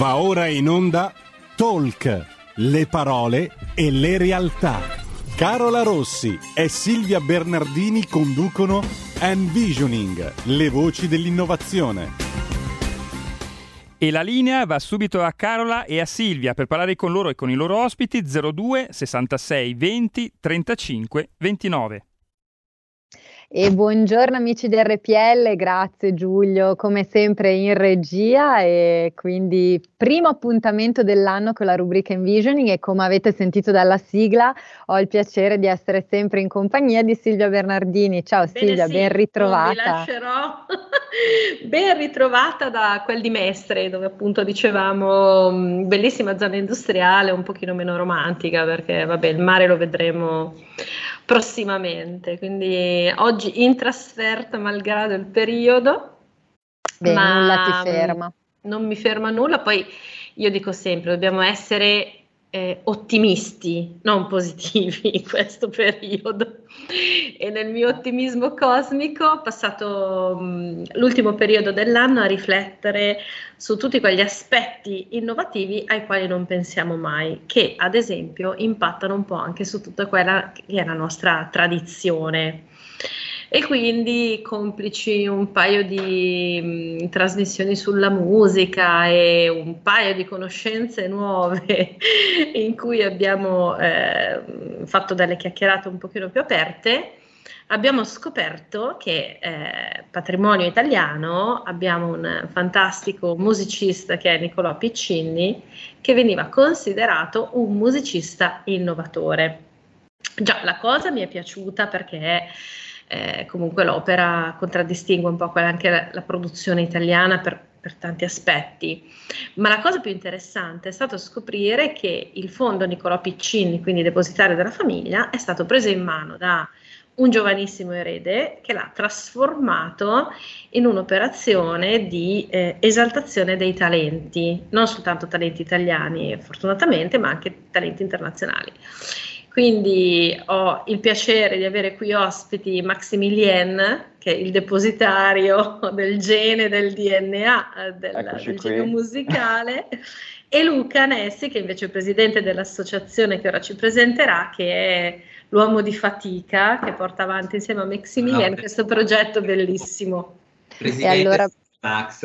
Va ora in onda Talk, le parole e le realtà. Carola Rossi e Silvia Bernardini conducono Envisioning, le voci dell'innovazione. E la linea va subito a Carola e a Silvia per parlare con loro e con i loro ospiti 02 66 20 35 29. E buongiorno amici di RPL, grazie Giulio, come sempre in regia e quindi primo appuntamento dell'anno con la rubrica Envisioning e come avete sentito dalla sigla ho il piacere di essere sempre in compagnia di Silvia Bernardini. Ciao Bene, Silvia, sì, ben ritrovata. Vi lascerò ben ritrovata da quel di Mestre dove appunto dicevamo bellissima zona industriale, un pochino meno romantica perché vabbè il mare lo vedremo prossimamente, quindi oggi in trasferta malgrado il periodo. Beh, ma nulla ti ferma. Non mi ferma nulla, poi io dico sempre, dobbiamo essere eh, ottimisti, non positivi in questo periodo. E nel mio ottimismo cosmico ho passato mh, l'ultimo periodo dell'anno a riflettere su tutti quegli aspetti innovativi ai quali non pensiamo mai, che ad esempio impattano un po' anche su tutta quella che è la nostra tradizione. E quindi complici un paio di mh, trasmissioni sulla musica e un paio di conoscenze nuove in cui abbiamo eh, fatto delle chiacchierate un pochino più aperte, abbiamo scoperto che eh, patrimonio italiano abbiamo un fantastico musicista che è Niccolò Piccini, che veniva considerato un musicista innovatore. Già, la cosa mi è piaciuta perché eh, comunque l'opera contraddistingue un po' anche la, la produzione italiana per, per, tanti aspetti. Ma la cosa più interessante è stato scoprire che il fondo Niccolò Piccini, quindi depositario della famiglia, è stato preso in mano da un giovanissimo erede che l'ha trasformato in un'operazione di eh, esaltazione dei talenti, non soltanto talenti italiani fortunatamente, ma anche talenti internazionali. Quindi ho il piacere di avere qui ospiti Maximilien, che è il depositario del gene del DNA del, del genio musicale, e Luca Nessi, che invece è il presidente dell'associazione che ora ci presenterà, che è l'uomo di fatica, che porta avanti insieme a Maximilien no, questo progetto bellissimo. Presidente e allora... Max.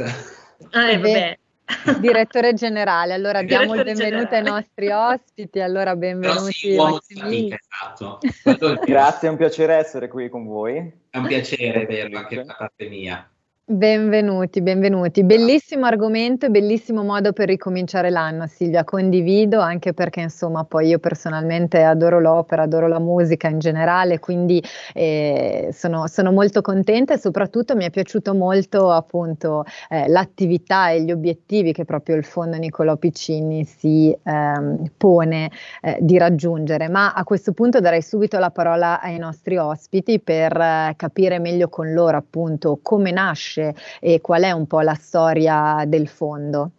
Ah, eh, vabbè. Direttore generale, allora diamo il benvenuto generale. ai nostri ospiti, allora benvenuti. Sì, fatica, esatto. Grazie, è un piacere essere qui con voi. È un piacere averlo anche da parte mia. Benvenuti, benvenuti. Bellissimo argomento e bellissimo modo per ricominciare l'anno, Silvia. Condivido anche perché, insomma, poi io personalmente adoro l'opera, adoro la musica in generale, quindi eh, sono, sono, molto contenta e soprattutto mi è piaciuto molto appunto eh, l'attività e gli obiettivi che proprio il Fondo Niccolò Piccini si ehm, pone eh, di raggiungere. Ma a questo punto darei subito la parola ai nostri ospiti per eh, capire meglio con loro appunto come nasce nasce e qual è un po' la storia del fondo?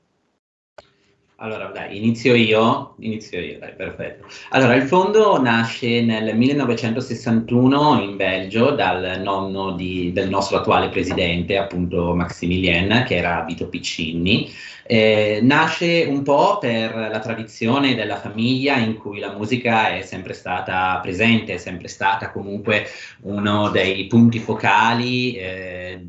Allora, dai, inizio io, inizio io, dai, perfetto. Allora, il fondo nasce nel 1961 in Belgio dal nonno di, del nostro attuale presidente, appunto Maximilien, che era Vito Piccini. Eh, nasce un po' per la tradizione della famiglia in cui la musica è sempre stata presente, è sempre stata comunque uno dei punti focali. Eh,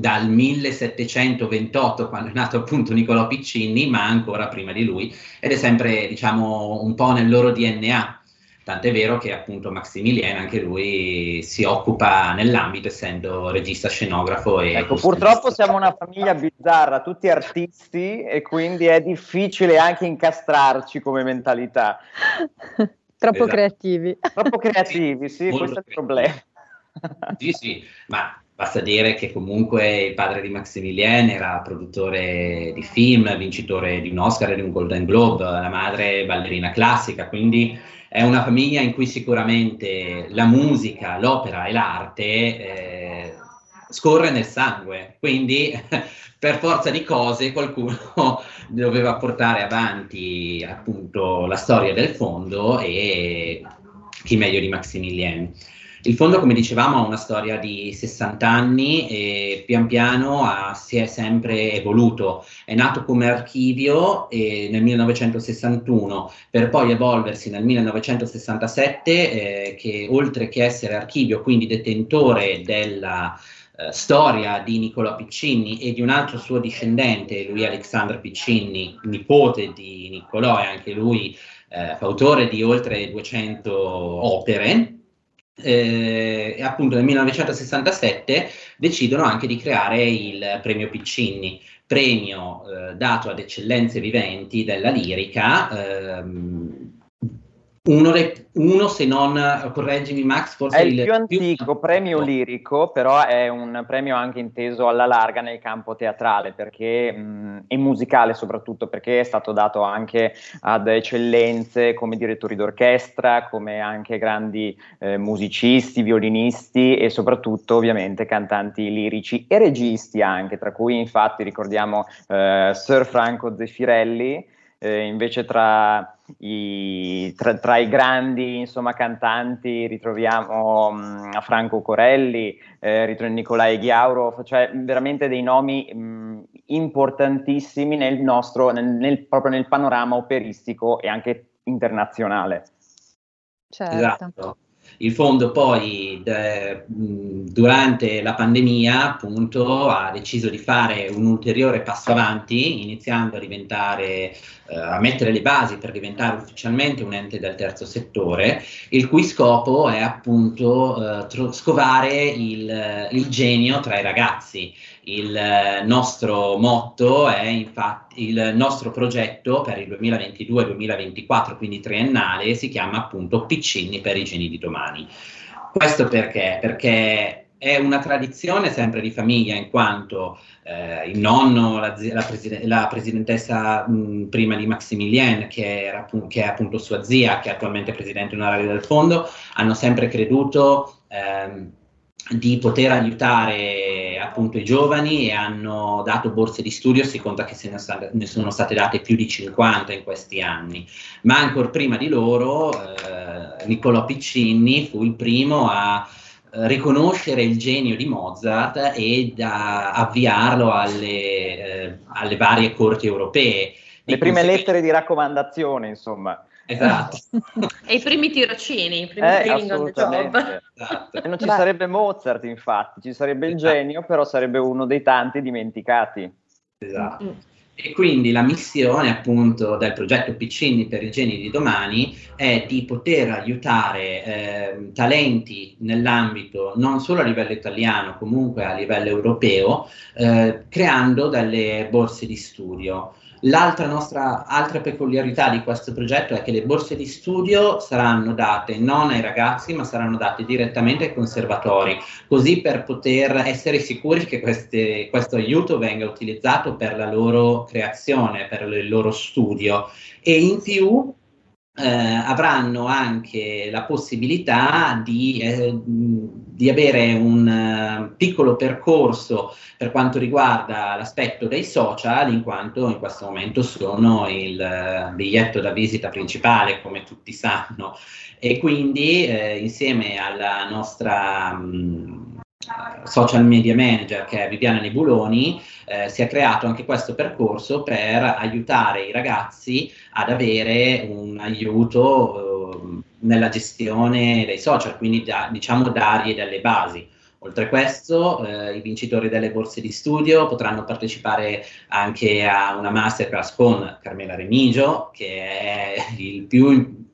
dal 1728, quando è nato appunto Niccolò Piccini, ma ancora prima di lui, ed è sempre, diciamo, un po' nel loro DNA. Tant'è vero che appunto Maximilien, anche lui, si occupa nell'ambito, essendo regista scenografo. E ecco, purtroppo siamo una famiglia bizzarra, tutti artisti, e quindi è difficile anche incastrarci come mentalità. Troppo esatto. creativi. Troppo creativi, sì, Molto questo è il problema. Sì, sì, ma Basta dire che comunque il padre di Maximilien era produttore di film, vincitore di un Oscar e di un Golden Globe, la madre ballerina classica, quindi è una famiglia in cui sicuramente la musica, l'opera e l'arte eh, scorre nel sangue, quindi per forza di cose qualcuno doveva portare avanti appunto la storia del fondo e chi meglio di Maximilien. Il fondo, come dicevamo, ha una storia di 60 anni e pian piano ha, si è sempre evoluto. È nato come archivio eh, nel 1961 per poi evolversi nel 1967 eh, che oltre che essere archivio, quindi detentore della eh, storia di Niccolò Piccini e di un altro suo discendente, lui Alexandro Piccini, nipote di Niccolò e anche lui eh, autore di oltre 200 opere eh, appunto nel 1967 decidono anche di creare il premio Piccini, premio eh, dato ad eccellenze viventi della lirica, ehm, uno, dei, uno, se non, correggimi Max, forse è il, il più antico più... premio lirico, però è un premio anche inteso alla larga nel campo teatrale perché, mh, e musicale soprattutto, perché è stato dato anche ad eccellenze come direttori d'orchestra, come anche grandi eh, musicisti, violinisti e soprattutto ovviamente cantanti lirici e registi anche, tra cui infatti ricordiamo eh, Sir Franco Zeffirelli, eh, invece tra i, tra, tra i, grandi insomma, cantanti ritroviamo mh, mm, Franco Corelli, eh, ritroviamo Nicolai Ghiauro, cioè veramente dei nomi mh, mm, importantissimi nel nostro, nel, nel, proprio nel panorama operistico e anche internazionale. Certo. Esatto. Il fondo poi de, durante la pandemia appunto ha deciso di fare un ulteriore passo avanti, iniziando a diventare, eh, a mettere le basi per diventare ufficialmente un ente del terzo settore, il cui scopo è appunto eh, tro- scovare il, il genio tra i ragazzi. Il nostro motto è infatti il nostro progetto per il 2022-2024, quindi triennale, si chiama appunto Piccini per i geni di domani. Questo perché? Perché è una tradizione sempre di famiglia, in quanto eh, il nonno, la, la, preside- la presidentessa mh, prima di Maximilien, che, era, che, è appunto sua zia, che è attualmente presidente onorario del fondo, hanno sempre creduto ehm, di poter aiutare appunto i giovani e hanno dato borse di studio, si conta che se ne, sta, ne sono state date più di 50 in questi anni, ma ancora prima di loro eh, Niccolò Piccini fu il primo a eh, riconoscere il genio di Mozart e da avviarlo alle, eh, alle varie corti europee. Le prime lettere di raccomandazione, insomma. Esatto. e i primi tirocini, i primi eh, training on the job. Esatto. E non ci Beh. sarebbe Mozart, infatti, ci sarebbe il esatto. genio, però sarebbe uno dei tanti dimenticati. Esatto. Mm. E quindi la missione appunto del progetto Piccini per i geni di domani è di poter aiutare eh, talenti nell'ambito non solo a livello italiano, comunque a livello europeo, eh, creando delle borse di studio. L'altra nostra altra peculiarità di questo progetto è che le borse di studio saranno date non ai ragazzi, ma saranno date direttamente ai conservatori, così per poter essere sicuri che queste, questo aiuto venga utilizzato per la loro creazione, per il loro studio. E in più eh, avranno anche la possibilità di, eh, di avere un uh, piccolo percorso per quanto riguarda l'aspetto dei social, in quanto in questo momento sono il uh, biglietto da visita principale, come tutti sanno, e quindi eh, insieme alla nostra mh, social media manager che è Viviana Nebuloni, eh, si è creato anche questo percorso per aiutare i ragazzi ad avere un aiuto eh, nella gestione dei social, quindi da, diciamo dargli delle basi. Oltre a questo, eh, i vincitori delle borse di studio potranno partecipare anche a una masterclass con Carmela Remigio, che è più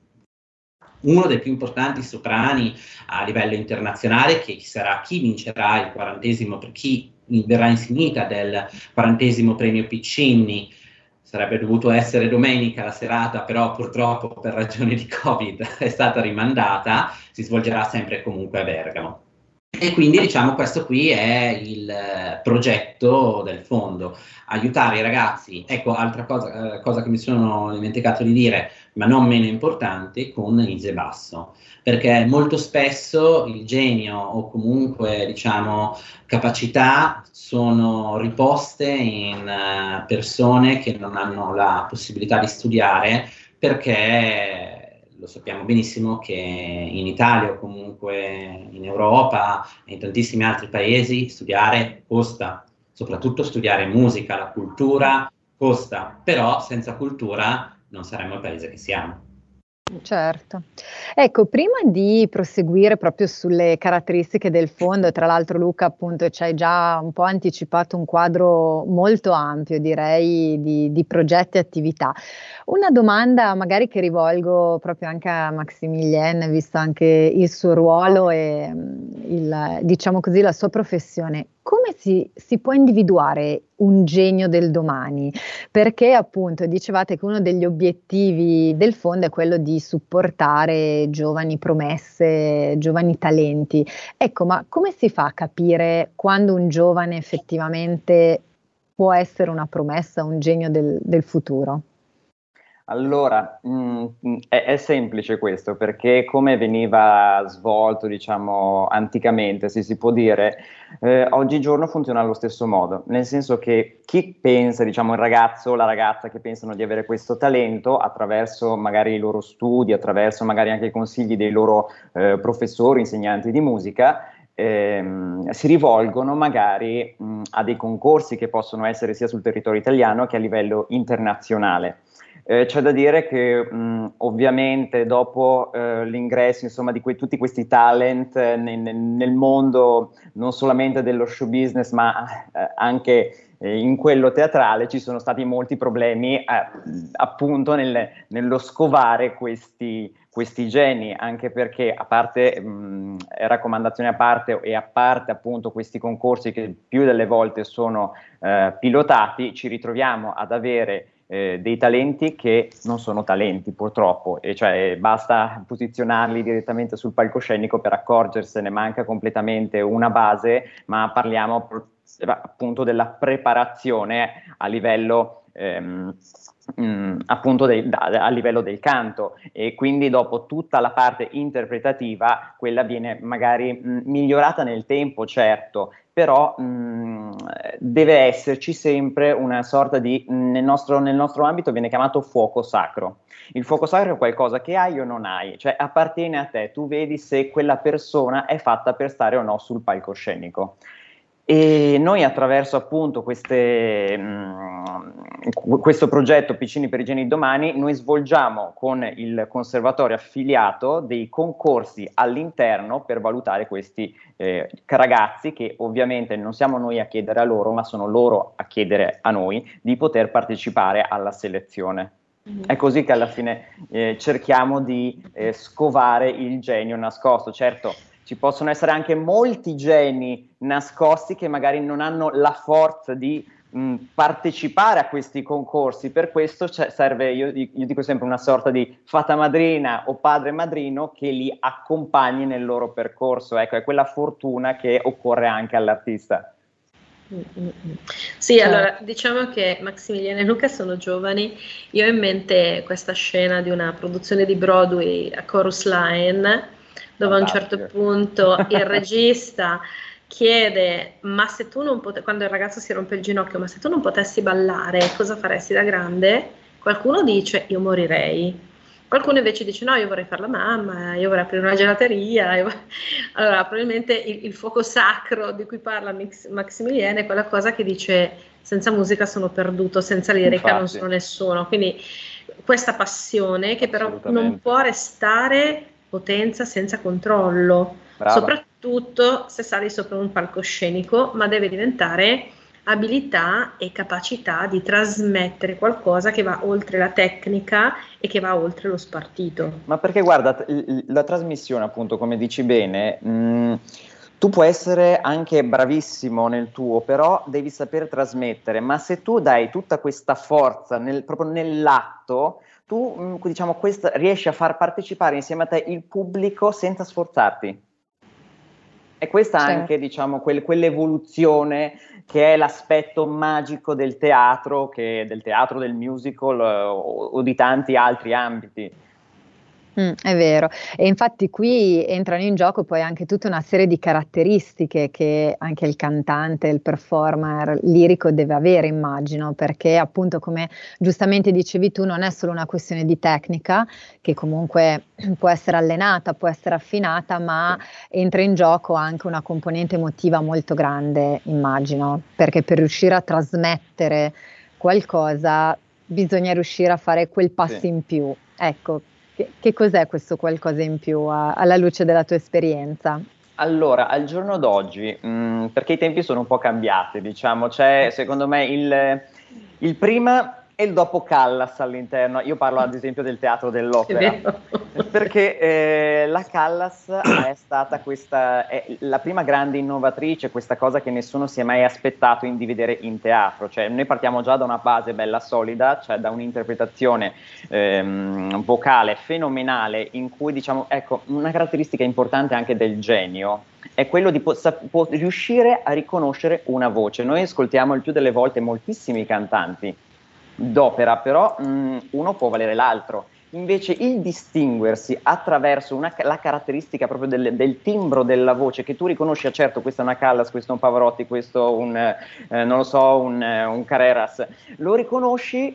uno dei più importanti soprani a livello internazionale, che sarà chi vincerà il quarantesimo, per chi verrà insignita del quarantesimo premio Piccini. Sarebbe dovuto essere domenica la serata, però purtroppo per ragioni di Covid è stata rimandata, si svolgerà sempre comunque a Bergamo. E quindi diciamo questo qui è il eh, progetto del fondo, aiutare i ragazzi, ecco altra cosa, eh, cosa che mi sono dimenticato di dire, ma non meno importante, con ISE basso, perché molto spesso il genio o comunque diciamo capacità sono riposte in uh, persone che non hanno la possibilità di studiare perché lo sappiamo benissimo che in Italia o comunque in Europa e in tantissimi altri paesi studiare costa, soprattutto studiare musica, la cultura costa, però senza cultura non saremmo il paese che siamo. Certo. Ecco, prima di proseguire proprio sulle caratteristiche del fondo, tra l'altro Luca appunto ci hai già un po' anticipato un quadro molto ampio, direi, di, di progetti e attività. Una domanda magari che rivolgo proprio anche a Maximilien, visto anche il suo ruolo e il, diciamo così, la sua professione. Come si, si, può individuare un genio del domani? Perché appunto dicevate che uno degli obiettivi del fondo è quello di supportare giovani promesse, giovani talenti. Ecco, ma come si fa a capire quando un giovane effettivamente può essere una promessa, un genio del, del futuro? Allora, mh, mm, è, è, semplice questo perché come veniva svolto, diciamo, anticamente, se si può dire, eh, oggigiorno funziona allo stesso modo, nel senso che chi pensa, diciamo, il ragazzo o la ragazza che pensano di avere questo talento attraverso magari i loro studi, attraverso magari anche i consigli dei loro eh, professori, insegnanti di musica, Ehm, si rivolgono magari mh, a dei concorsi che possono essere sia sul territorio italiano che a livello internazionale. Eh, c'è da dire che mh, ovviamente dopo eh, l'ingresso insomma, di que- tutti questi talent eh, nel, nel, mondo non solamente dello show business ma eh, anche eh, in quello teatrale ci sono stati molti problemi eh, appunto nel, nello scovare questi, questi geni, anche perché a parte mh, raccomandazioni a parte e a parte appunto questi concorsi che più delle volte sono pilotati, ci ritroviamo ad avere eh, dei talenti che non sono talenti purtroppo, e cioè basta posizionarli direttamente sul palcoscenico per accorgersene, manca completamente una base, ma parliamo appunto della preparazione a livello ehm, Mm, appunto dei, da, a livello del canto. E quindi dopo tutta la parte interpretativa quella viene magari mh, mm, migliorata nel tempo certo però mh, mm, deve esserci sempre una sorta di nel nostro, nel nostro ambito viene chiamato fuoco sacro. Il fuoco sacro è qualcosa che hai o non hai cioè appartiene a te. Tu vedi se quella persona è fatta per stare o no sul palcoscenico e noi attraverso appunto queste, mh, questo progetto Piccini per i Geni Domani, noi svolgiamo con il conservatorio affiliato dei concorsi all'interno per valutare questi eh, ragazzi che ovviamente non siamo noi a chiedere a loro, ma sono loro a chiedere a noi di poter partecipare alla selezione. Mm-hmm. È così che alla fine eh, cerchiamo di eh, scovare il genio nascosto. Certo, ci possono essere anche molti geni nascosti che magari non hanno la forza di mh, partecipare a questi concorsi, per questo serve, io, io, dico sempre, una sorta di fata madrina o padre madrino che li accompagni nel loro percorso, ecco, è quella fortuna che occorre anche all'artista. Sì, allora diciamo che Maximiliano e Luca sono giovani. Io ho in mente questa scena di una produzione di Broadway a Chorus Line dove a un certo punto il regista chiede ma se tu non potessi, quando il ragazzo si rompe il ginocchio, ma se tu non potessi ballare, cosa faresti da grande? Qualcuno dice io morirei. Qualcuno invece dice no, io vorrei fare la mamma, io vorrei aprire una gelateria. Allora, probabilmente il, il, fuoco sacro di cui parla Mix, Maximiliano è quella cosa che dice senza musica sono perduto, senza lirica Infatti. non sono nessuno. Quindi questa passione che però non può restare potenza senza controllo, Brava. soprattutto se sali sopra un palcoscenico, ma deve diventare abilità e capacità di trasmettere qualcosa che va oltre la tecnica e che va oltre lo spartito. Ma perché guarda, la trasmissione appunto, come dici bene, mh, mm, tu puoi essere anche bravissimo nel tuo, però devi saper trasmettere, ma se tu dai tutta questa forza nel, proprio nell'atto, tu mm, diciamo, questa, riesci a far partecipare insieme a te il pubblico senza sforzarti. E questa certo. anche, diciamo, quel, quell'evoluzione che è l'aspetto magico del teatro, che, del teatro, del musical o, o di tanti altri ambiti. Mm, è vero, e infatti qui entrano in gioco poi anche tutta una serie di caratteristiche che anche il cantante, il performer lirico deve avere, immagino, perché appunto come giustamente dicevi tu non è solo una questione di tecnica, che comunque può essere allenata, può essere affinata, ma entra in gioco anche una componente emotiva molto grande, immagino, perché per riuscire a trasmettere qualcosa bisogna riuscire a fare quel passo sì. in più. Ecco, che, che, cos'è questo qualcosa in più a, alla luce della tua esperienza? Allora, al giorno d'oggi, mh, mm, perché i tempi sono un po' cambiati, diciamo, c'è secondo me il, il prima e il dopo Callas all'interno. Io parlo ad esempio del teatro dell'opera, perché eh, la Callas è stata questa, è la prima grande innovatrice, questa cosa che nessuno si è mai aspettato di vedere in teatro. Cioè, noi partiamo già da una base bella solida, cioè da un'interpretazione ehm, vocale fenomenale, in cui diciamo, ecco, una caratteristica importante anche del genio è quello di po- po- riuscire a riconoscere una voce. Noi ascoltiamo il più delle volte moltissimi cantanti d'opera, però mh, mm, uno può valere l'altro. Invece il distinguersi attraverso una, la caratteristica proprio del, del, timbro della voce, che tu riconosci, ah, certo, questo è una Callas, questo è un Pavarotti, questo un, eh, non lo so, un, un Carreras, lo riconosci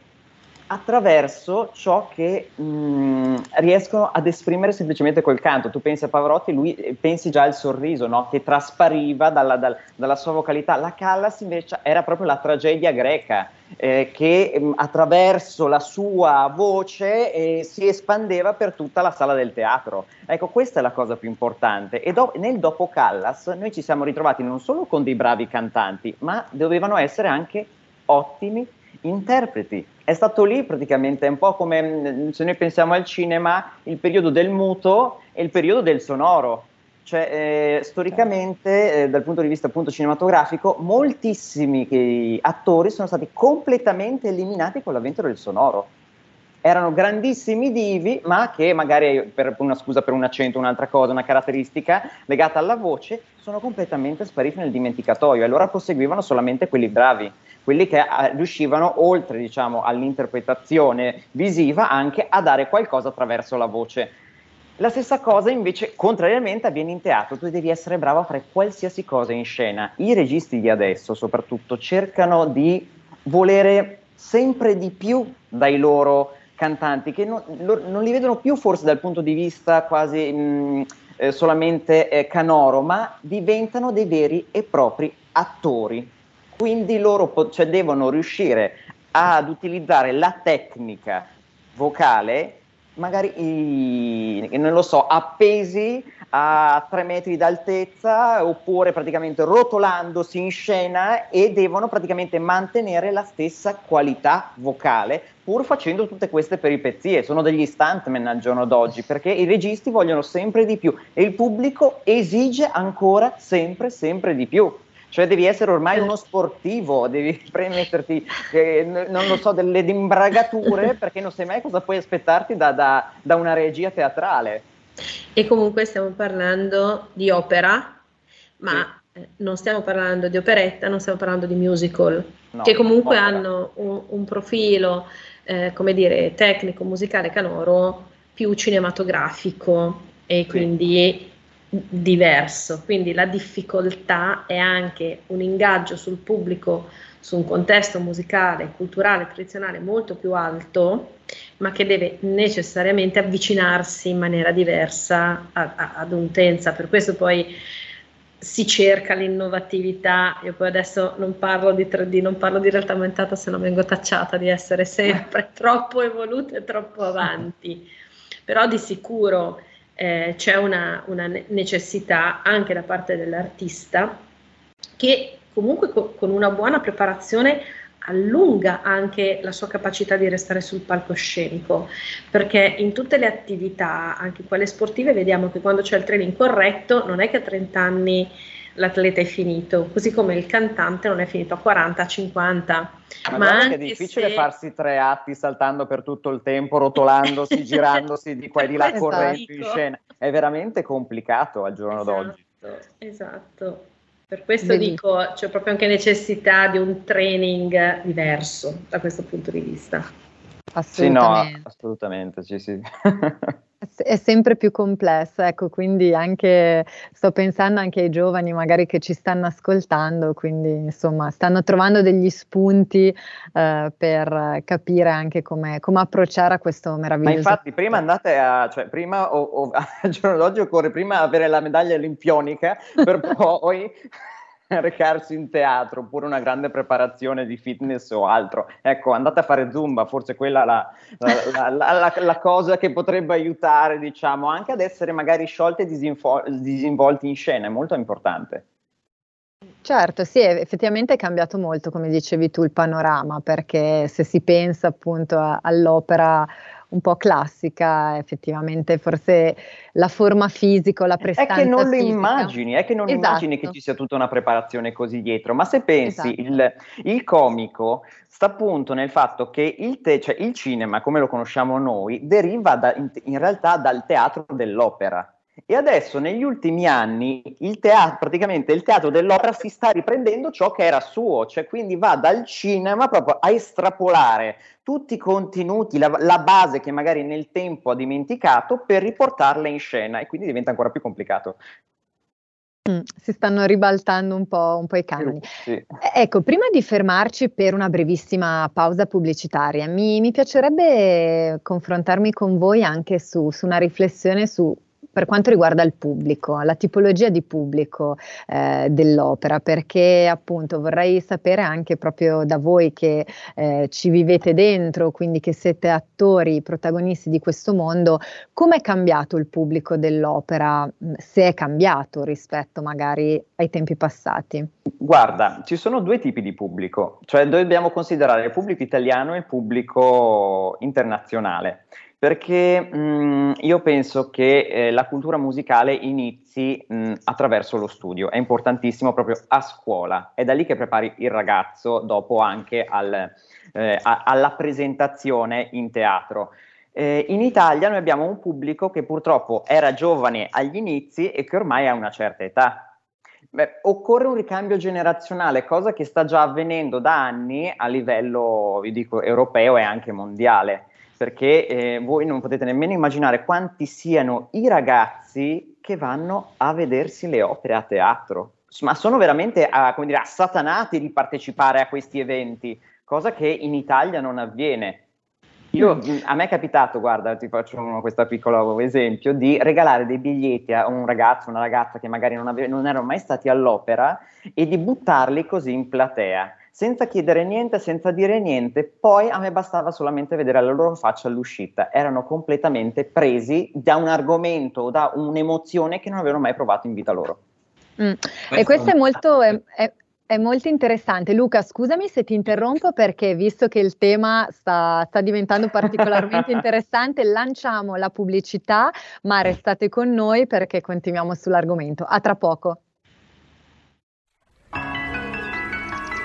attraverso ciò che mh, mm, riescono ad esprimere semplicemente col canto. Tu pensi a Pavarotti, lui eh, pensi già al sorriso no? che traspariva dalla, dalla, dalla, sua vocalità. La Callas invece era proprio la tragedia greca eh, che mh, mm, attraverso la sua voce eh, si espandeva per tutta la sala del teatro. Ecco, questa è la cosa più importante. E do- nel dopo Callas noi ci siamo ritrovati non solo con dei bravi cantanti, ma dovevano essere anche ottimi interpreti. È stato lì praticamente un po' come mm, se noi pensiamo al cinema, il periodo del muto e il periodo del sonoro. Cioè, eh, storicamente, eh, dal punto di vista appunto cinematografico, moltissimi attori sono stati completamente eliminati con l'avvento del sonoro. Erano grandissimi divi, ma che magari per una scusa per un accento, un'altra cosa, una caratteristica legata alla voce, sono completamente spariti nel dimenticatoio e allora proseguivano solamente quelli bravi quelli che eh, riuscivano, oltre diciamo, all'interpretazione visiva, anche a dare qualcosa attraverso la voce. La stessa cosa invece, contrariamente, avviene in teatro, tu devi essere bravo a fare qualsiasi cosa in scena. I registi di adesso, soprattutto, cercano di volere sempre di più dai loro cantanti, che non, non li vedono più forse dal punto di vista quasi mh, eh, solamente eh, canoro, ma diventano dei veri e propri attori quindi loro po- cioè, devono riuscire ad utilizzare la tecnica vocale magari i, non lo so, appesi a tre metri d'altezza oppure praticamente rotolandosi in scena e devono praticamente mantenere la stessa qualità vocale pur facendo tutte queste peripezie. Sono degli stuntman al giorno d'oggi perché i registi vogliono sempre di più e il pubblico esige ancora sempre, sempre di più. Cioè devi essere ormai uno sportivo, devi premetterti, eh, non lo so, delle imbragature perché non sai mai cosa puoi aspettarti da, da, da una regia teatrale. E comunque stiamo parlando di opera, ma sì. Eh, non stiamo parlando di operetta, non stiamo parlando di musical, no, che comunque opera. hanno un, un profilo, eh, come dire, tecnico, musicale, canoro più cinematografico e sì. quindi diverso, quindi la difficoltà è anche un ingaggio sul pubblico su un contesto musicale, culturale, tradizionale molto più alto, ma che deve necessariamente avvicinarsi in maniera diversa a, a, ad un'utenza. Per questo poi si cerca l'innovatività. Io poi adesso non parlo di 3D, non parlo di realtà aumentata, se no vengo tacciata di essere sempre troppo evoluta e troppo avanti. Però di sicuro eh, c'è una, una, necessità anche da parte dell'artista che comunque co- con una buona preparazione allunga anche la sua capacità di restare sul palcoscenico, perché in tutte le attività, anche quelle sportive, vediamo che quando c'è il training corretto non è che a 30 anni l'atleta è finito, così come il cantante non è finito a 40, a 50. Ma, ma anche è difficile se... farsi tre atti saltando per tutto il tempo, rotolandosi, girandosi di qua e di là, esatto. correndo in scena. È veramente complicato al giorno esatto, d'oggi. Esatto. Per questo Benissimo. dico, c'è proprio anche necessità di un training diverso da questo punto di vista. Assolutamente. Sì, no, assolutamente, sì, sì. è sempre più complessa, ecco, quindi anche sto pensando anche ai giovani magari che ci stanno ascoltando, quindi insomma stanno trovando degli spunti eh, per capire anche come, come, approcciare a questo meraviglioso. Ma infatti prima andate a, cioè prima o, o, al giorno d'oggi occorre prima avere la medaglia olimpionica per poi recarsi in teatro oppure una grande preparazione di fitness o altro. Ecco, andate a fare zumba, forse quella è la, la, la, la, cosa che potrebbe aiutare, diciamo, anche ad essere magari sciolti e disinfo- disinvolti in scena, è molto importante. Certo, sì, effettivamente è cambiato molto, come dicevi tu, il panorama, perché se si pensa appunto a, all'opera un po' classica, effettivamente forse la forma fisica, la prestanza È che non fisica. lo immagini, è che non esatto. immagini che ci sia tutta una preparazione così dietro, ma se pensi esatto. il, il, comico sta appunto nel fatto che il, te, cioè il cinema, come lo conosciamo noi, deriva da, in, in realtà dal teatro dell'opera. E adesso negli ultimi anni il teatro, praticamente il teatro dell'opera si sta riprendendo ciò che era suo, cioè quindi va dal cinema proprio a estrapolare tutti i contenuti, la, la base che magari nel tempo ha dimenticato per riportarla in scena e quindi diventa ancora più complicato. Mm, si stanno ribaltando un po', un po i canoni. Sì. Ecco, prima di fermarci per una brevissima pausa pubblicitaria, mi, mi piacerebbe confrontarmi con voi anche su, su una riflessione su per quanto riguarda il pubblico, la tipologia di pubblico eh, dell'opera, perché appunto vorrei sapere anche proprio da voi che eh, ci vivete dentro, quindi che siete attori, protagonisti di questo mondo, come è cambiato il pubblico dell'opera, se è cambiato rispetto magari ai tempi passati? Guarda, ci sono due tipi di pubblico, cioè dobbiamo considerare il pubblico italiano e il pubblico internazionale perché mh, io penso che eh, la cultura musicale inizi mh, attraverso lo studio, è importantissimo proprio a scuola, è da lì che prepari il ragazzo dopo anche al, eh, a, alla presentazione in teatro. Eh, in Italia noi abbiamo un pubblico che purtroppo era giovane agli inizi e che ormai ha una certa età. Beh, occorre un ricambio generazionale, cosa che sta già avvenendo da anni a livello, dico, europeo e anche mondiale perché eh, voi non potete nemmeno immaginare quanti siano i ragazzi che vanno a vedersi le opere a teatro, ma sono veramente a, dire, assatanati di partecipare a questi eventi, cosa che in Italia non avviene. Io, mm. a me è capitato, guarda, ti faccio uno, questo piccolo esempio, di regalare dei biglietti a un ragazzo, una ragazza che magari non, ave- non erano mai stati all'opera e di buttarli così in platea senza chiedere niente, senza dire niente. Poi a me bastava solamente vedere la loro faccia all'uscita. Erano completamente presi da un argomento o da un'emozione che non avevano mai provato in vita loro. Mm. E questo è molto, è, è, è molto interessante. Luca, scusami se ti interrompo perché visto che il tema sta, sta diventando particolarmente interessante, lanciamo la pubblicità, ma restate con noi perché continuiamo sull'argomento. A tra poco.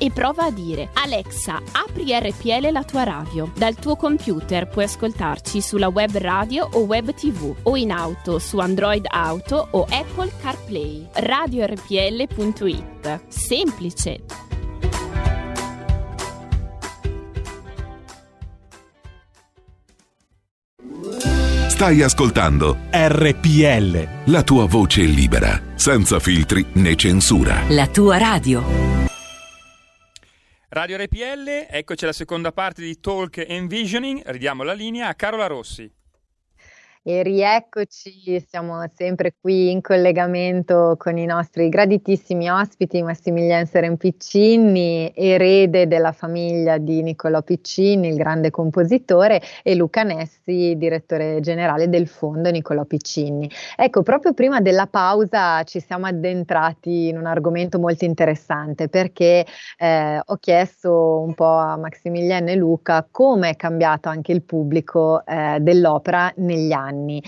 e prova a dire Alexa, apri RPL la tua radio. Dal tuo computer puoi ascoltarci sulla web radio o web tv o in auto su Android Auto o Apple CarPlay. RadioRPL.it. Semplice. Stai ascoltando RPL. la tua voce libera, senza filtri né censura. La tua radio. Radio RPL, eccoci alla seconda parte di Talk Envisioning, ridiamo la linea a Carola Rossi. E rieccoci, siamo sempre qui in collegamento con i nostri graditissimi ospiti, Massimiliano Serempiccini, erede della famiglia di Niccolò Piccini, il grande compositore, e Luca Nessi, direttore generale del fondo Niccolò Piccini. Ecco, proprio prima della pausa ci siamo addentrati in un argomento molto interessante perché eh, ho chiesto un po' a Massimiliano e Luca come è cambiato anche il pubblico eh, dell'opera negli anni anni.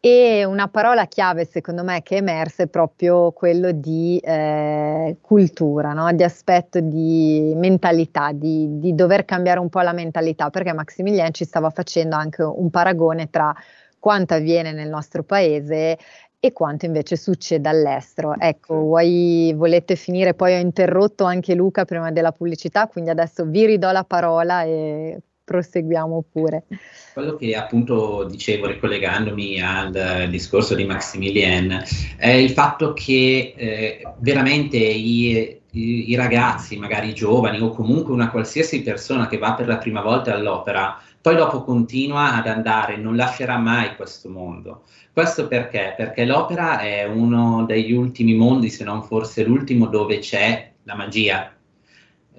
E una parola chiave secondo me che è emersa è proprio quello di eh, cultura, no? di aspetto di mentalità, di, di dover cambiare un po' la mentalità, perché Maximiliano ci stava facendo anche un paragone tra quanto avviene nel nostro paese e quanto invece succede all'estero. Ecco, vuoi, volete finire? Poi ho interrotto anche Luca prima della pubblicità, quindi adesso vi ridò la parola e proseguiamo pure. Quello che appunto dicevo ricollegandomi al discorso di Maximilien è il fatto che eh, veramente i, i, i, ragazzi, magari giovani o comunque una qualsiasi persona che va per la prima volta all'opera, poi dopo continua ad andare, non lascerà mai questo mondo. Questo perché? Perché l'opera è uno degli ultimi mondi, se non forse l'ultimo, dove c'è la magia,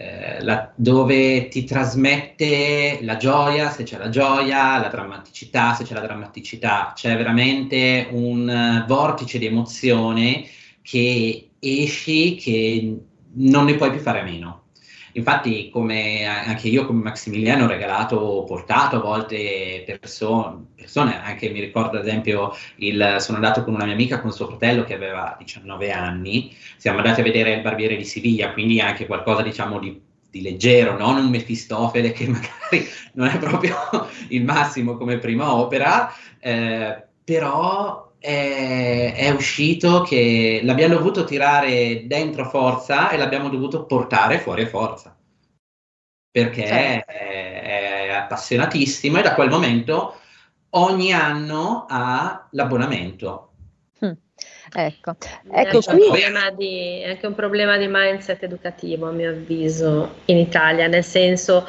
eh, la, dove ti trasmette la gioia, se c'è la gioia, la drammaticità, se c'è la drammaticità, c'è veramente un uh, vortice di emozione che esci che non ne puoi più fare a meno. Infatti, come anche io, come Maximiliano, ho regalato, portato a volte perso- persone, anche mi ricordo ad esempio, il, sono andato con una mia amica con suo fratello che aveva 19 anni, siamo andati a vedere il Barbiere di Siviglia, quindi anche qualcosa diciamo di di leggero, non un Mefistofele che magari non è proprio il massimo come prima opera, eh, però è, è, uscito che l'abbiamo dovuto tirare dentro forza e l'abbiamo dovuto portare fuori a forza perché certo. è, è, appassionatissimo e da quel momento ogni anno ha l'abbonamento. Mm. Ecco, ecco è, qui... un di, è anche un problema di mindset educativo a mio avviso in Italia, nel senso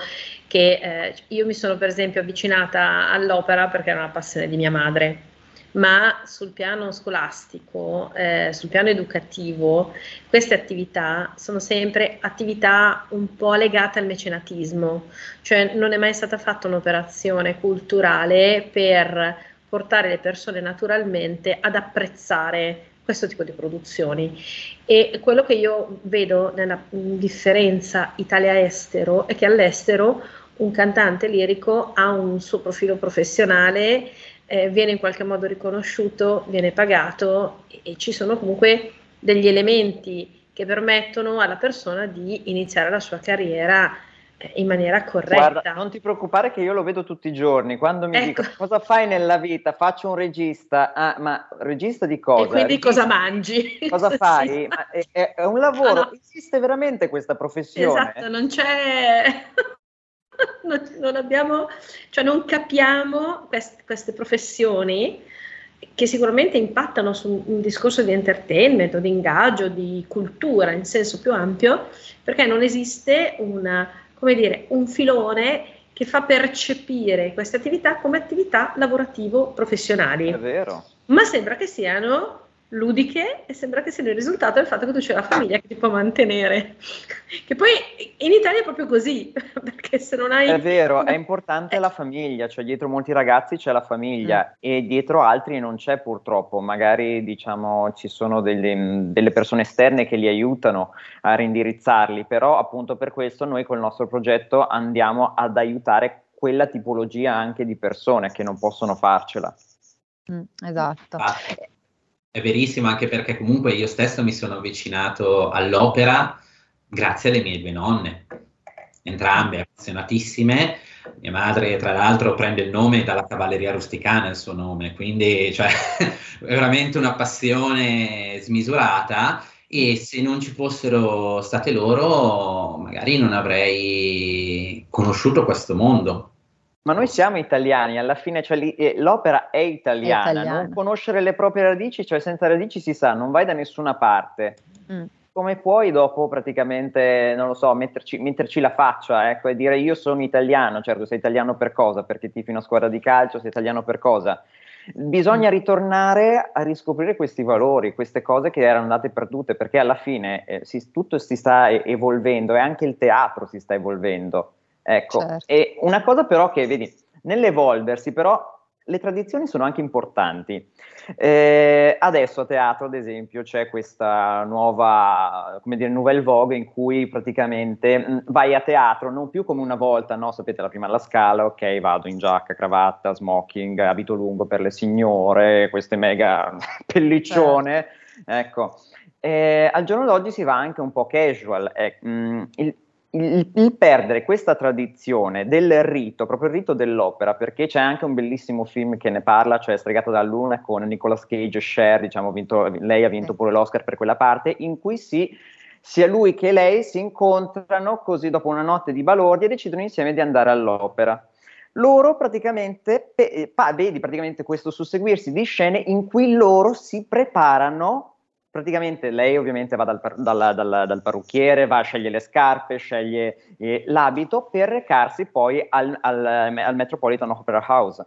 che eh, io mi sono per esempio avvicinata all'opera perché era una passione di mia madre ma sul piano scolastico, eh, sul piano educativo, queste attività sono sempre attività un po' legate al mecenatismo, cioè non è mai stata fatta un'operazione culturale per portare le persone naturalmente ad apprezzare questo tipo di produzioni. E quello che io vedo nella differenza Italia-estero è che all'estero un cantante lirico ha un suo profilo professionale eh, viene in qualche modo riconosciuto, viene pagato e, e ci sono comunque degli elementi che permettono alla persona di iniziare la sua carriera eh, in maniera corretta. Guarda, non ti preoccupare che io lo vedo tutti i giorni, quando mi ecco. dico cosa fai nella vita, faccio un regista, ah, ma regista di cosa? E quindi regista, cosa mangi? Cosa fai? sì. è, è, un lavoro, no, no. esiste veramente questa professione? Esatto, non c'è... non, non, abbiamo, cioè non capiamo quest, queste professioni che sicuramente impattano su un discorso di entertainment, di ingaggio, di cultura in senso più ampio, perché non esiste una, come dire, un filone che fa percepire queste attività come attività lavorativo-professionali. È vero. Ma sembra che siano ludiche e sembra che sia il risultato del fatto che tu c'è la famiglia che ti può mantenere. Che poi in Italia è proprio così, perché se non hai... È vero, è importante la famiglia, cioè dietro molti ragazzi c'è la famiglia mm. e dietro altri non c'è purtroppo, magari diciamo ci sono delle, delle persone esterne che li aiutano a rindirizzarli, però appunto per questo noi col nostro progetto andiamo ad aiutare quella tipologia anche di persone che non possono farcela. Mm, esatto. Ah. È verissimo anche perché comunque io stesso mi sono avvicinato all'opera grazie alle mie due nonne, entrambe appassionatissime. Mia madre, tra l'altro, prende il nome dalla cavalleria rusticana, il suo nome, quindi cioè, veramente una passione smisurata e se non ci fossero state loro, magari non avrei conosciuto questo mondo. Ma noi siamo italiani, alla fine cioè, eh, l'opera è italiana. è italiana, non conoscere le proprie radici, cioè senza radici si sa, non vai da nessuna parte. Mm. Come puoi dopo praticamente, non lo so, metterci, metterci, la faccia ecco, e dire io sono italiano, certo sei italiano per cosa? Perché tifi una squadra di calcio, sei italiano per cosa? Bisogna mm. ritornare a riscoprire questi valori, queste cose che erano andate perdute, perché alla fine eh, si, tutto si sta evolvendo e anche il teatro si sta evolvendo. Ecco, certo. e una cosa però che vedi, nell'evolversi però le tradizioni sono anche importanti. Eh, adesso a teatro, ad esempio, c'è questa nuova, come dire, nouvelle vogue in cui praticamente mh, mm, vai a teatro non più come una volta, no? Sapete, la prima alla scala, ok, vado in giacca, cravatta, smoking, abito lungo per le signore, queste mega pelliccione, certo. ecco. Eh, al giorno d'oggi si va anche un po' casual. Eh, mh, mm, il, il, il, perdere questa tradizione del rito, proprio il rito dell'opera, perché c'è anche un bellissimo film che ne parla, cioè Stregata da Luna con Nicolas Cage e Cher, diciamo, vinto, lei ha vinto pure l'Oscar per quella parte, in cui si, sia lui che lei si incontrano così dopo una notte di balordi e decidono insieme di andare all'opera. Loro praticamente, pe, pa, vedi praticamente questo susseguirsi di scene in cui loro si preparano praticamente lei ovviamente va dal, dal, dal, dal, parrucchiere, va a scegliere le scarpe, sceglie eh, l'abito per recarsi poi al, al, al, Metropolitan Opera House.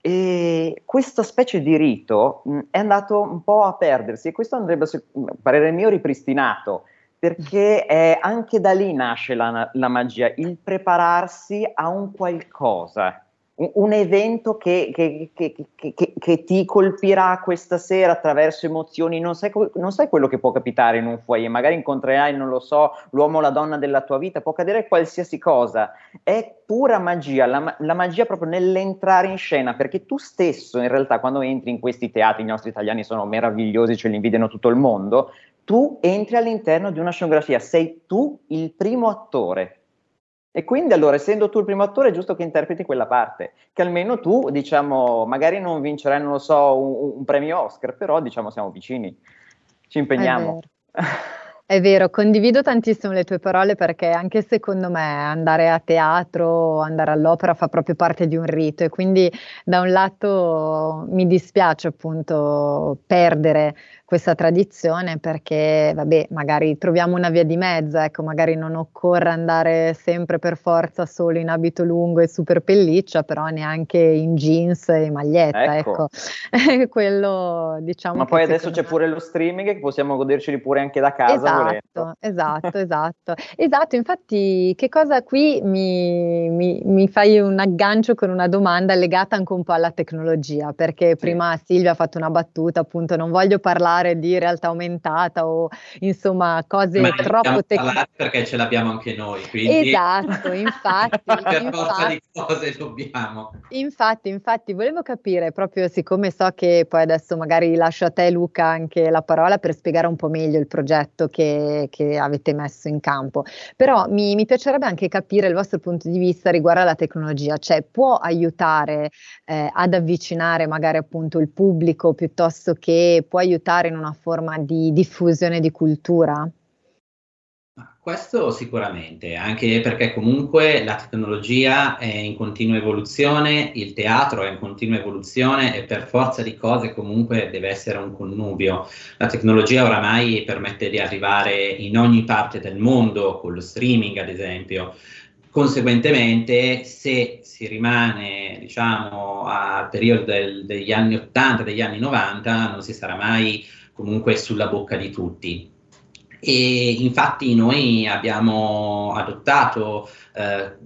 E questa specie di rito mh, è andato un po' a perdersi e questo andrebbe, a parere mio, ripristinato perché è, anche da lì nasce la, la magia, il prepararsi a un qualcosa un evento che, che, che, che, ti colpirà questa sera attraverso emozioni, non sai, non sai, quello che può capitare in un foyer, magari incontrerai, non lo so, l'uomo o la donna della tua vita, può accadere qualsiasi cosa, è pura magia, la, la, magia proprio nell'entrare in scena, perché tu stesso in realtà quando entri in questi teatri, i nostri italiani sono meravigliosi, ce li invidiano tutto il mondo, tu entri all'interno di una scenografia, sei tu il primo attore e quindi allora, essendo tu il primo attore, è giusto che interpreti quella parte, che almeno tu, diciamo, magari non vincerai, non lo so, un, un premio Oscar, però diciamo siamo vicini, ci impegniamo. È vero, condivido tantissimo le tue parole perché anche secondo me andare a teatro, andare all'opera fa proprio parte di un rito e quindi da un lato mi dispiace appunto perdere questa tradizione perché, vabbè, magari troviamo una via di mezzo, ecco, magari non occorre andare sempre per forza solo in abito lungo e super pelliccia, però neanche in jeans e maglietta, ecco. ecco. Quello, diciamo Ma poi adesso c'è me... pure lo streaming che possiamo goderceli pure anche da casa esatto, volendo. Esatto, esatto. esatto, infatti che cosa qui mi, mi, mi, fai un aggancio con una domanda legata anche un po' alla tecnologia, perché sì. prima Silvia ha fatto una battuta, appunto, non voglio parlare parlare di realtà aumentata o insomma cose Ma troppo tecniche. Perché ce l'abbiamo anche noi. Quindi... Esatto, infatti. per infatti, forza di cose dobbiamo. Infatti, infatti, volevo capire proprio siccome so che poi adesso magari lascio a te Luca anche la parola per spiegare un po' meglio il progetto che, che avete messo in campo, però mi, mi, piacerebbe anche capire il vostro punto di vista riguardo alla tecnologia, cioè può aiutare eh, ad avvicinare magari appunto il pubblico piuttosto che può aiutare in una forma di diffusione di cultura? Questo sicuramente, anche perché comunque la tecnologia è in continua evoluzione, il teatro è in continua evoluzione e per forza di cose comunque deve essere un connubio. La tecnologia oramai permette di arrivare in ogni parte del mondo, con lo streaming ad esempio. Conseguentemente, se si rimane diciamo, al periodo del, degli anni 80, degli anni 90, non si sarà mai comunque sulla bocca di tutti. E infatti noi abbiamo adottato, eh,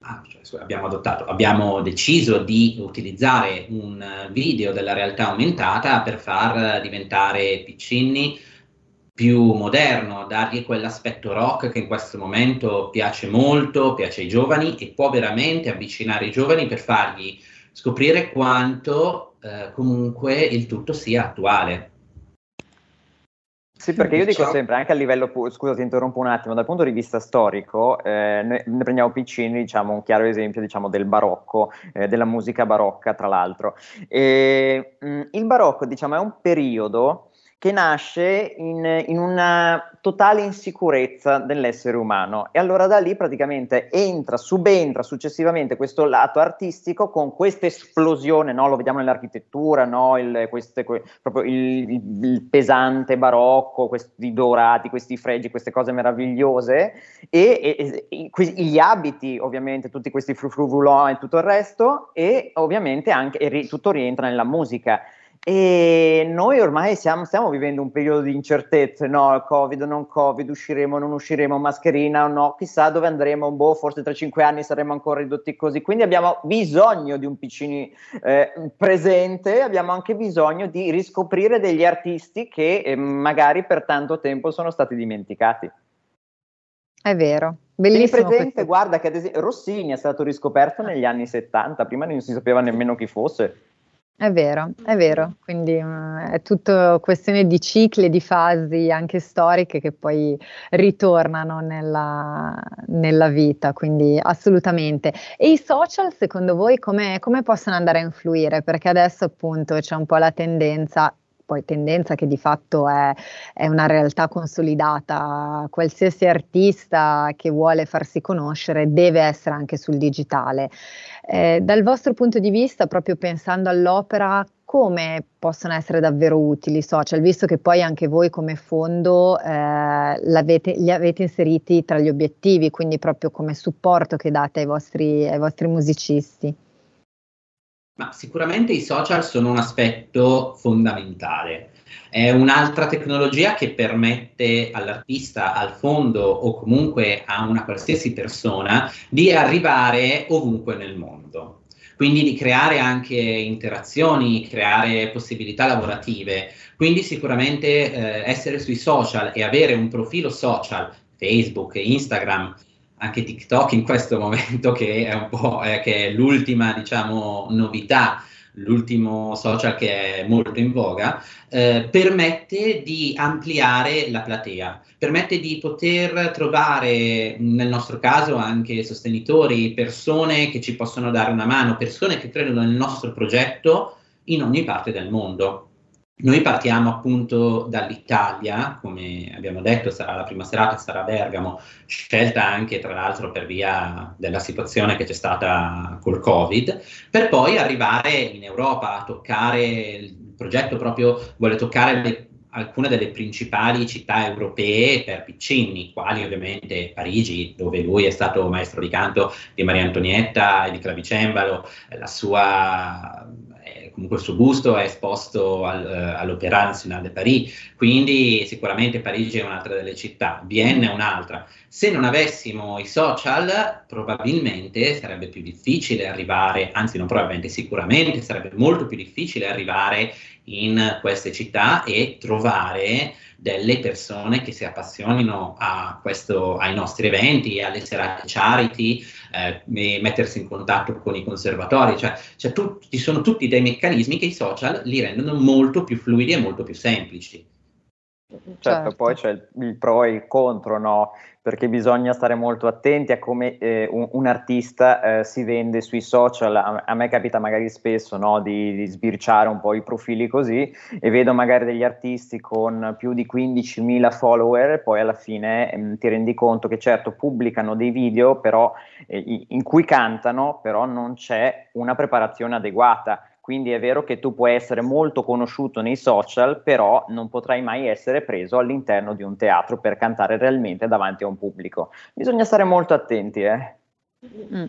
ah, cioè, abbiamo adottato, abbiamo deciso di utilizzare un video della realtà aumentata per far diventare Piccinni più moderno, dargli quell'aspetto rock che in questo momento piace molto, piace ai giovani e può veramente avvicinare i giovani per fargli scoprire quanto eh, comunque il tutto sia attuale. Sì, perché io dico Ciao. sempre, anche a livello, scusa ti interrompo un attimo, dal punto di vista storico, eh, noi ne prendiamo Piccini, diciamo, un chiaro esempio diciamo, del barocco, eh, della musica barocca tra l'altro. E, mh, il barocco diciamo, è un periodo che nasce in, in, una totale insicurezza dell'essere umano e allora da lì praticamente entra, subentra successivamente questo lato artistico con questa esplosione, no? lo vediamo nell'architettura, no? il, queste, que, il, il, il, pesante barocco, questi dorati, questi fregi, queste cose meravigliose e, e, e gli abiti ovviamente, tutti questi frufru e tutto il resto e ovviamente anche e tutto rientra nella musica. E noi ormai siamo, stiamo vivendo un periodo di incertezze, no, Covid, non Covid, usciremo, non usciremo, mascherina o no, chissà dove andremo, boh, forse tra cinque anni saremo ancora ridotti così, quindi abbiamo bisogno di un piccini eh, presente, abbiamo anche bisogno di riscoprire degli artisti che eh, magari per tanto tempo sono stati dimenticati. È vero, bellissimo. presente, questo. guarda che ad esempio Rossini è stato riscoperto negli anni 70, prima non si sapeva nemmeno chi fosse. È vero, è vero, quindi uh, è tutto questione di cicli, di fasi anche storiche che poi ritornano nella, nella vita, quindi assolutamente. E i social secondo voi come, come possono andare a influire? Perché adesso appunto c'è un po' la tendenza, poi tendenza che di fatto è, è, una realtà consolidata. Qualsiasi artista che vuole farsi conoscere deve essere anche sul digitale. Eh, dal vostro punto di vista, proprio pensando all'opera, come possono essere davvero utili i social, visto che poi anche voi come fondo eh, li avete inseriti tra gli obiettivi, quindi proprio come supporto che date ai vostri, ai vostri musicisti? Ma sicuramente i social sono un aspetto fondamentale. È un'altra tecnologia che permette all'artista, al fondo o comunque a una qualsiasi persona di arrivare ovunque nel mondo. Quindi di creare anche interazioni, creare possibilità lavorative. Quindi sicuramente eh, essere sui social e avere un profilo social, Facebook, Instagram, anche TikTok in questo momento che è un po' eh, che è l'ultima diciamo novità l'ultimo social che è molto in voga, eh, permette di ampliare la platea, permette di poter trovare, nel nostro caso, anche sostenitori, persone che ci possono dare una mano, persone che credono nel nostro progetto in ogni parte del mondo. Noi partiamo appunto dall'Italia, come abbiamo detto, sarà la prima serata, sarà Bergamo, scelta anche tra l'altro per via della situazione che c'è stata col Covid, per poi arrivare in Europa a toccare, il progetto proprio vuole toccare le, alcune delle principali città europee per Piccinni, quali ovviamente Parigi, dove lui è stato maestro di canto di Maria Antonietta e di clavicembalo, la sua comunque il suo gusto è esposto al, uh, all'Opéra National de Paris, quindi sicuramente Parigi è un'altra delle città, Vienna è un'altra. Se non avessimo i social, probabilmente sarebbe più difficile arrivare, anzi non probabilmente, sicuramente sarebbe molto più difficile arrivare in queste città e trovare delle persone che si appassionino a questo, ai nostri eventi, alle serate charity, eh, mettersi in contatto con i conservatori, cioè, cioè tu, ci sono tutti dei meccanismi che i social li rendono molto più fluidi e molto più semplici. Certo, certo, poi c'è il, il, pro e il contro, no? Perché bisogna stare molto attenti a come eh, un, un, artista eh, si vende sui social. A, a, me capita magari spesso no, di, di, sbirciare un po' i profili così e vedo magari degli artisti con più di 15.000 follower e poi alla fine ehm, ti rendi conto che certo pubblicano dei video però, eh, in cui cantano, però non c'è una preparazione adeguata quindi è vero che tu puoi essere molto conosciuto nei social, però non potrai mai essere preso all'interno di un teatro per cantare realmente davanti a un pubblico. Bisogna stare molto attenti, eh. Mm,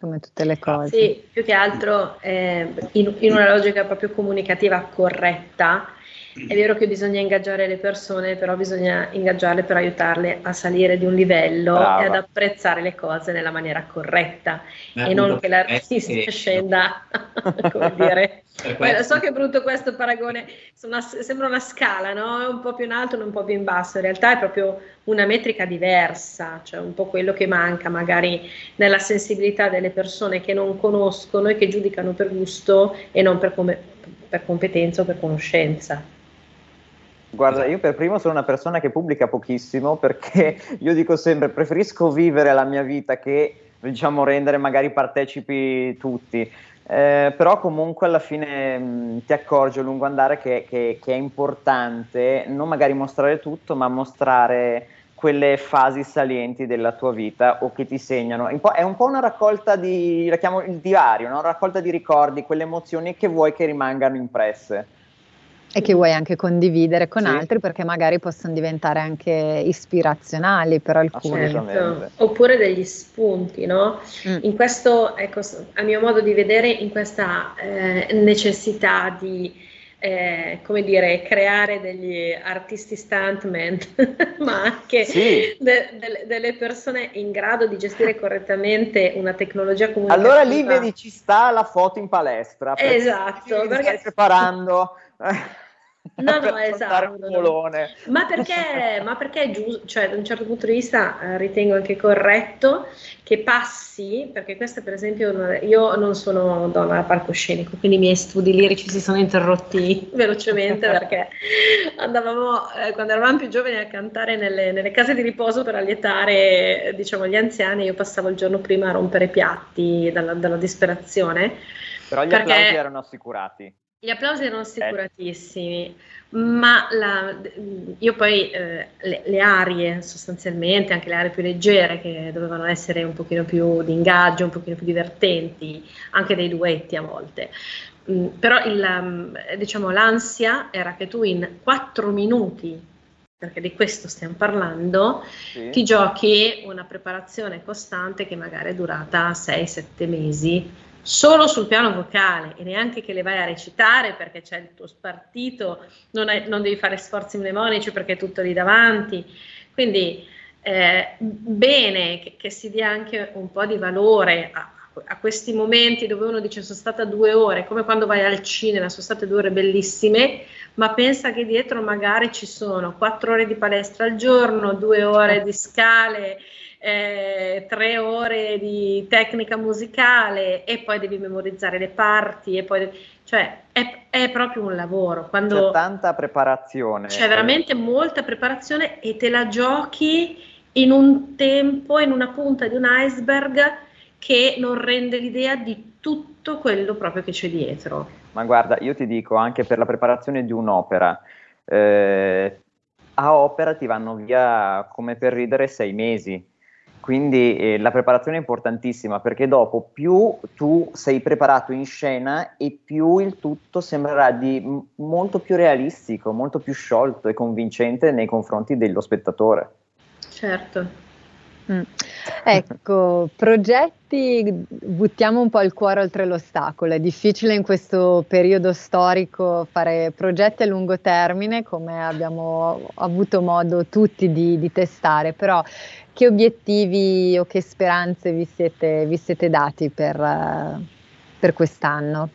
come tutte le cose. Sì, più che altro eh, in, in una logica proprio comunicativa corretta è vero che bisogna ingaggiare le persone, però bisogna ingaggiarle per aiutarle a salire di un livello Brava. e ad apprezzare le cose nella maniera corretta Ma e non che l'artista che... scenda, come dire. Beh, so che è brutto questo paragone, una, sembra una scala, no? un po' più in alto e un po' più in basso, in realtà è proprio una metrica diversa, cioè un po' quello che manca magari nella sensibilità delle persone che non conoscono e che giudicano per gusto e non per, come, per competenza o per conoscenza. Guarda, io per primo sono una persona che pubblica pochissimo perché io dico sempre preferisco vivere la mia vita che diciamo, rendere magari partecipi tutti. Eh, però comunque alla fine mh, ti accorgi a lungo andare che, che, che, è importante non magari mostrare tutto, ma mostrare quelle fasi salienti della tua vita o che ti segnano. È un po' una raccolta di, la chiamo il diario, una raccolta di ricordi, quelle emozioni che vuoi che rimangano impresse e che vuoi anche condividere con sì. altri perché magari possono diventare anche ispirazionali per alcuni. Certo. Oppure degli spunti, no? Mm. In questo, ecco, a mio modo di vedere, in questa eh, necessità di eh, come dire, creare degli artisti stuntman, ma anche sì. de- de- delle persone in grado di gestire correttamente una tecnologia comunicativa. Allora lì vedi ci sta la foto in palestra. Esatto. Perché stai preparando. No, no, esatto. Ma perché, ma perché è giusto, cioè da un certo punto di vista eh, ritengo anche corretto che passi, perché questa per esempio, io non sono donna a palcoscenico, quindi i miei studi lirici si sono interrotti velocemente perché andavamo, eh, quando eravamo più giovani, a cantare nelle, nelle, case di riposo per allietare diciamo, gli anziani, io passavo il giorno prima a rompere piatti dalla, dalla disperazione. Però gli perché... applausi erano assicurati. Gli applausi erano assicuratissimi, ma la, io poi eh, le, le, arie sostanzialmente, anche le aree più leggere che dovevano essere un pochino più di ingaggio, un pochino più divertenti, anche dei duetti a volte. Mm, però il, um, diciamo, l'ansia era che tu in quattro minuti, perché di questo stiamo parlando, sì. ti giochi una preparazione costante che magari è durata 6-7 mesi solo sul piano vocale e neanche che le vai a recitare perché c'è il tuo spartito, non, hai, non devi fare sforzi mnemonici perché è tutto lì davanti. Quindi eh, bene che, che, si dia anche un po' di valore a, a, questi momenti dove uno dice sono stata due ore, come quando vai al cinema, sono state due ore bellissime, ma pensa che dietro magari ci sono quattro ore di palestra al giorno, due ore di scale eh, tre ore di tecnica musicale e poi devi memorizzare le parti e poi cioè è, è proprio un lavoro. Quando c'è tanta preparazione. C'è veramente molta preparazione e te la giochi in un tempo in una punta di un iceberg che non rende l'idea di tutto quello proprio che c'è dietro. Ma guarda io ti dico anche per la preparazione di un'opera eh, a opera ti vanno via come per ridere sei mesi quindi eh, la preparazione è importantissima perché dopo più tu sei preparato in scena e più il tutto sembrerà di molto più realistico, molto più sciolto e convincente nei confronti dello spettatore. Certo. Mm. Ecco, progetti, buttiamo un po' il cuore oltre l'ostacolo. È difficile in questo periodo storico fare progetti a lungo termine, come abbiamo avuto modo tutti di, di testare, però che obiettivi o che speranze vi siete, vi siete dati per, per quest'anno?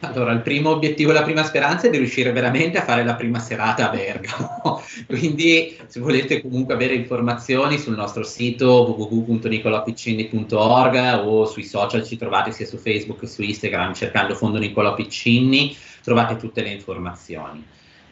Allora, il primo obiettivo, la prima speranza è di riuscire veramente a fare la prima serata a Bergamo. Quindi, se volete comunque avere informazioni sul nostro sito www.nicolapiccini.org o sui social ci trovate sia su Facebook che su Instagram cercando Fondo Nicola Piccini, trovate tutte le informazioni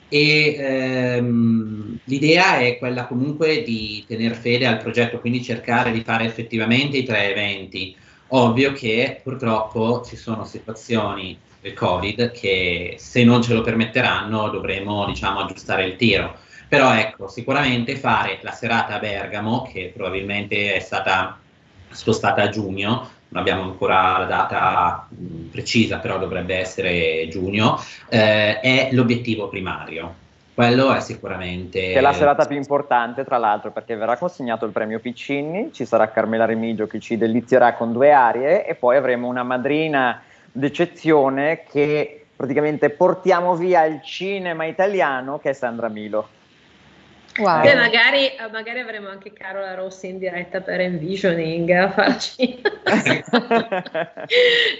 e ehm, l'idea è quella comunque di tenere fede al progetto, quindi cercare di fare effettivamente i tre eventi. Ovvio che purtroppo ci sono situazioni del Covid che se non ce lo permetteranno dovremo diciamo aggiustare il tiro. Però ecco, sicuramente fare la serata a Bergamo, che probabilmente è stata spostata a giugno, non abbiamo ancora la data mh, precisa, però dovrebbe essere giugno, eh, è l'obiettivo primario. Quello è sicuramente... Che è la serata più importante, tra l'altro, perché verrà consegnato il premio Piccini, ci sarà Carmela Remigio che ci delizierà con due arie e poi avremo una madrina d'eccezione che praticamente portiamo via il cinema italiano, che è Sandra Milo. Wow. Beh, magari, magari, avremo anche Carola Rossi in diretta per Envisioning a farci.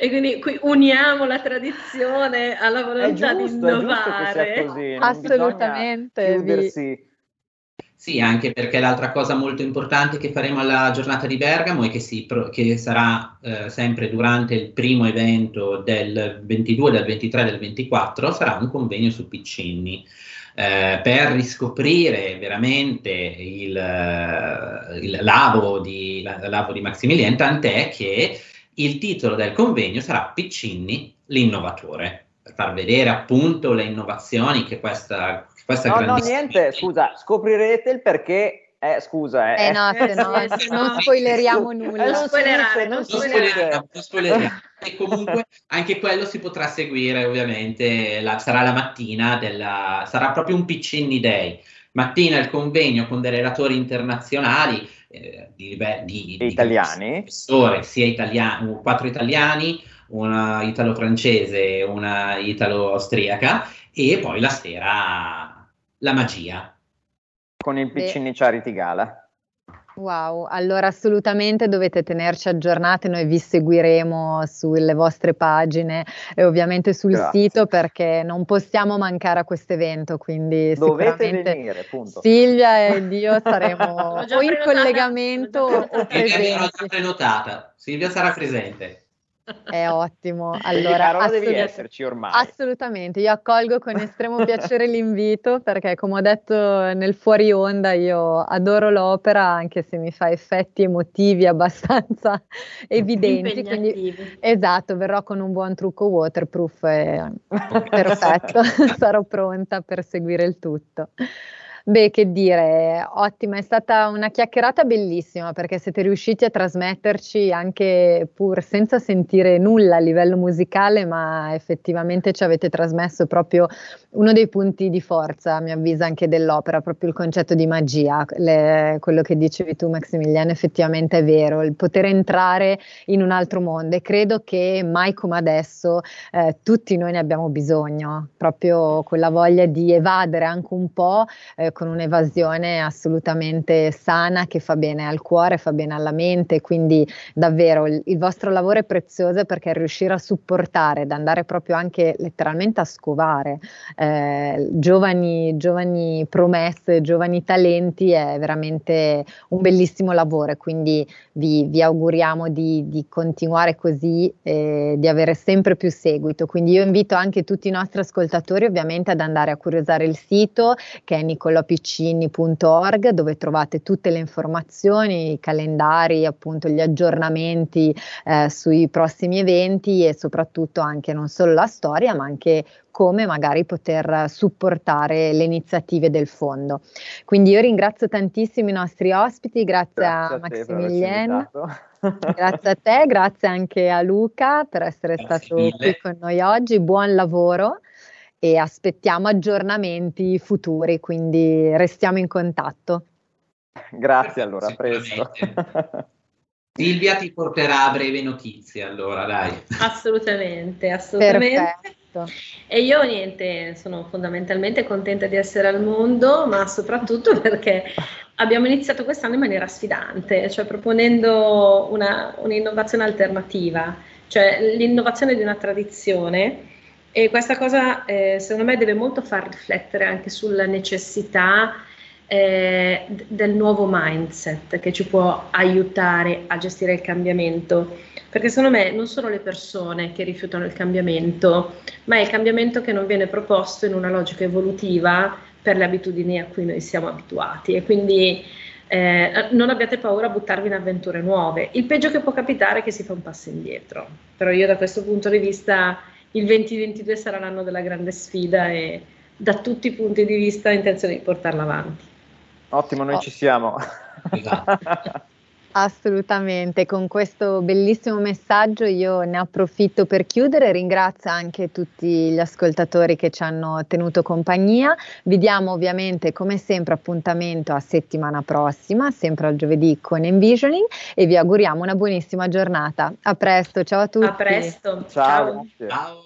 e quindi qui uniamo la tradizione alla volontà giusto, di innovare. Così, Assolutamente. Sì, anche perché l'altra cosa molto importante che faremo alla giornata di Bergamo è che, si, che sarà eh, sempre durante il primo evento del 22, del 23 del 24, sarà un convegno su Piccini eh, per riscoprire veramente il, eh, il lavo, di, lavo di Maximilien, tant'è che il titolo del convegno sarà Piccinni, l'innovatore, per far vedere appunto le innovazioni che questa, questa no, no, niente, scusa, scoprirete il perché eh, scusa, eh. eh no, se no, non spoileriamo nulla. Non spoilerare, non spoilerare. Non spoilerare. e comunque anche quello si potrà seguire, ovviamente, la, sarà la mattina, della, sarà proprio un Piccinni Day. Mattina il convegno con dei relatori internazionali eh, di, di, di, italiani, sia italiani, quattro italiani, una italo-francese, una italo-austriaca e poi la sera la magia con il Piccini Charity Gala. Wow, allora assolutamente dovete tenerci aggiornate, noi vi seguiremo sulle vostre pagine e ovviamente sul Grazie. sito perché non possiamo mancare a questo evento, quindi dovete venire, punto. Silvia ed io saremo o in collegamento o presenti. prenotata, Silvia sarà presente. È ottimo. Allora, assolut- devi esserci ormai. Assolutamente, io accolgo con estremo piacere l'invito perché come ho detto nel fuori onda io adoro l'opera anche se mi fa effetti emotivi abbastanza evidenti. Quindi, esatto, verrò con un buon trucco waterproof e perfetto, sarò pronta per seguire il tutto. Beh, che dire, ottima, è stata una chiacchierata bellissima perché siete riusciti a trasmetterci anche pur senza sentire nulla a livello musicale, ma effettivamente ci avete trasmesso proprio uno dei punti di forza, a mio avviso, anche dell'opera, proprio il concetto di magia, le, quello che dicevi tu Maximiliano, effettivamente è vero, il poter entrare in un altro mondo. E credo che mai come adesso eh, tutti noi ne abbiamo bisogno, proprio quella voglia di evadere anche un po' eh, con un'evasione assolutamente sana che fa bene al cuore, fa bene alla mente, quindi davvero il, il vostro lavoro è prezioso perché riuscire a supportare, ad andare proprio anche letteralmente a scovare eh, giovani, giovani promesse, giovani talenti è veramente un bellissimo lavoro e quindi vi, vi auguriamo di, di, continuare così e di avere sempre più seguito. Quindi io invito anche tutti i nostri ascoltatori ovviamente ad andare a curiosare il sito che è Niccolò piccini.org dove trovate tutte le informazioni, i calendari, appunto gli aggiornamenti eh, sui prossimi eventi e soprattutto anche non solo la storia ma anche come magari poter supportare le iniziative del fondo. Quindi io ringrazio tantissimo i nostri ospiti, grazie, grazie a, a Maximiliano. grazie a te, grazie anche a Luca per essere grazie stato mille. qui con noi oggi. Buon lavoro e aspettiamo aggiornamenti futuri, quindi restiamo in contatto. Grazie allora, a presto. Silvia ti porterà a breve notizie, allora dai. Assolutamente, assolutamente. Perfetto. E io niente, sono fondamentalmente contenta di essere al mondo, ma soprattutto perché abbiamo iniziato quest'anno in maniera sfidante, cioè proponendo una, un'innovazione alternativa, cioè l'innovazione di una tradizione e questa cosa eh, secondo me deve molto far riflettere anche sulla necessità eh, del nuovo mindset che ci può aiutare a gestire il cambiamento. Perché secondo me non sono le persone che rifiutano il cambiamento, ma è il cambiamento che non viene proposto in una logica evolutiva per le abitudini a cui noi siamo abituati. E quindi eh, non abbiate paura a buttarvi in avventure nuove. Il peggio che può capitare è che si fa un passo indietro. Però io da questo punto di vista il 2022 sarà l'anno della grande sfida e da tutti i punti di vista ho intenzione di portarla avanti. Ottimo, noi oh. ci siamo. Esatto. Assolutamente, con questo bellissimo messaggio io ne approfitto per chiudere, ringrazio anche tutti gli ascoltatori che ci hanno tenuto compagnia, vi diamo ovviamente come sempre appuntamento a settimana prossima, sempre al giovedì con Envisioning e vi auguriamo una buonissima giornata. A presto, ciao a tutti. A presto, ciao. ciao.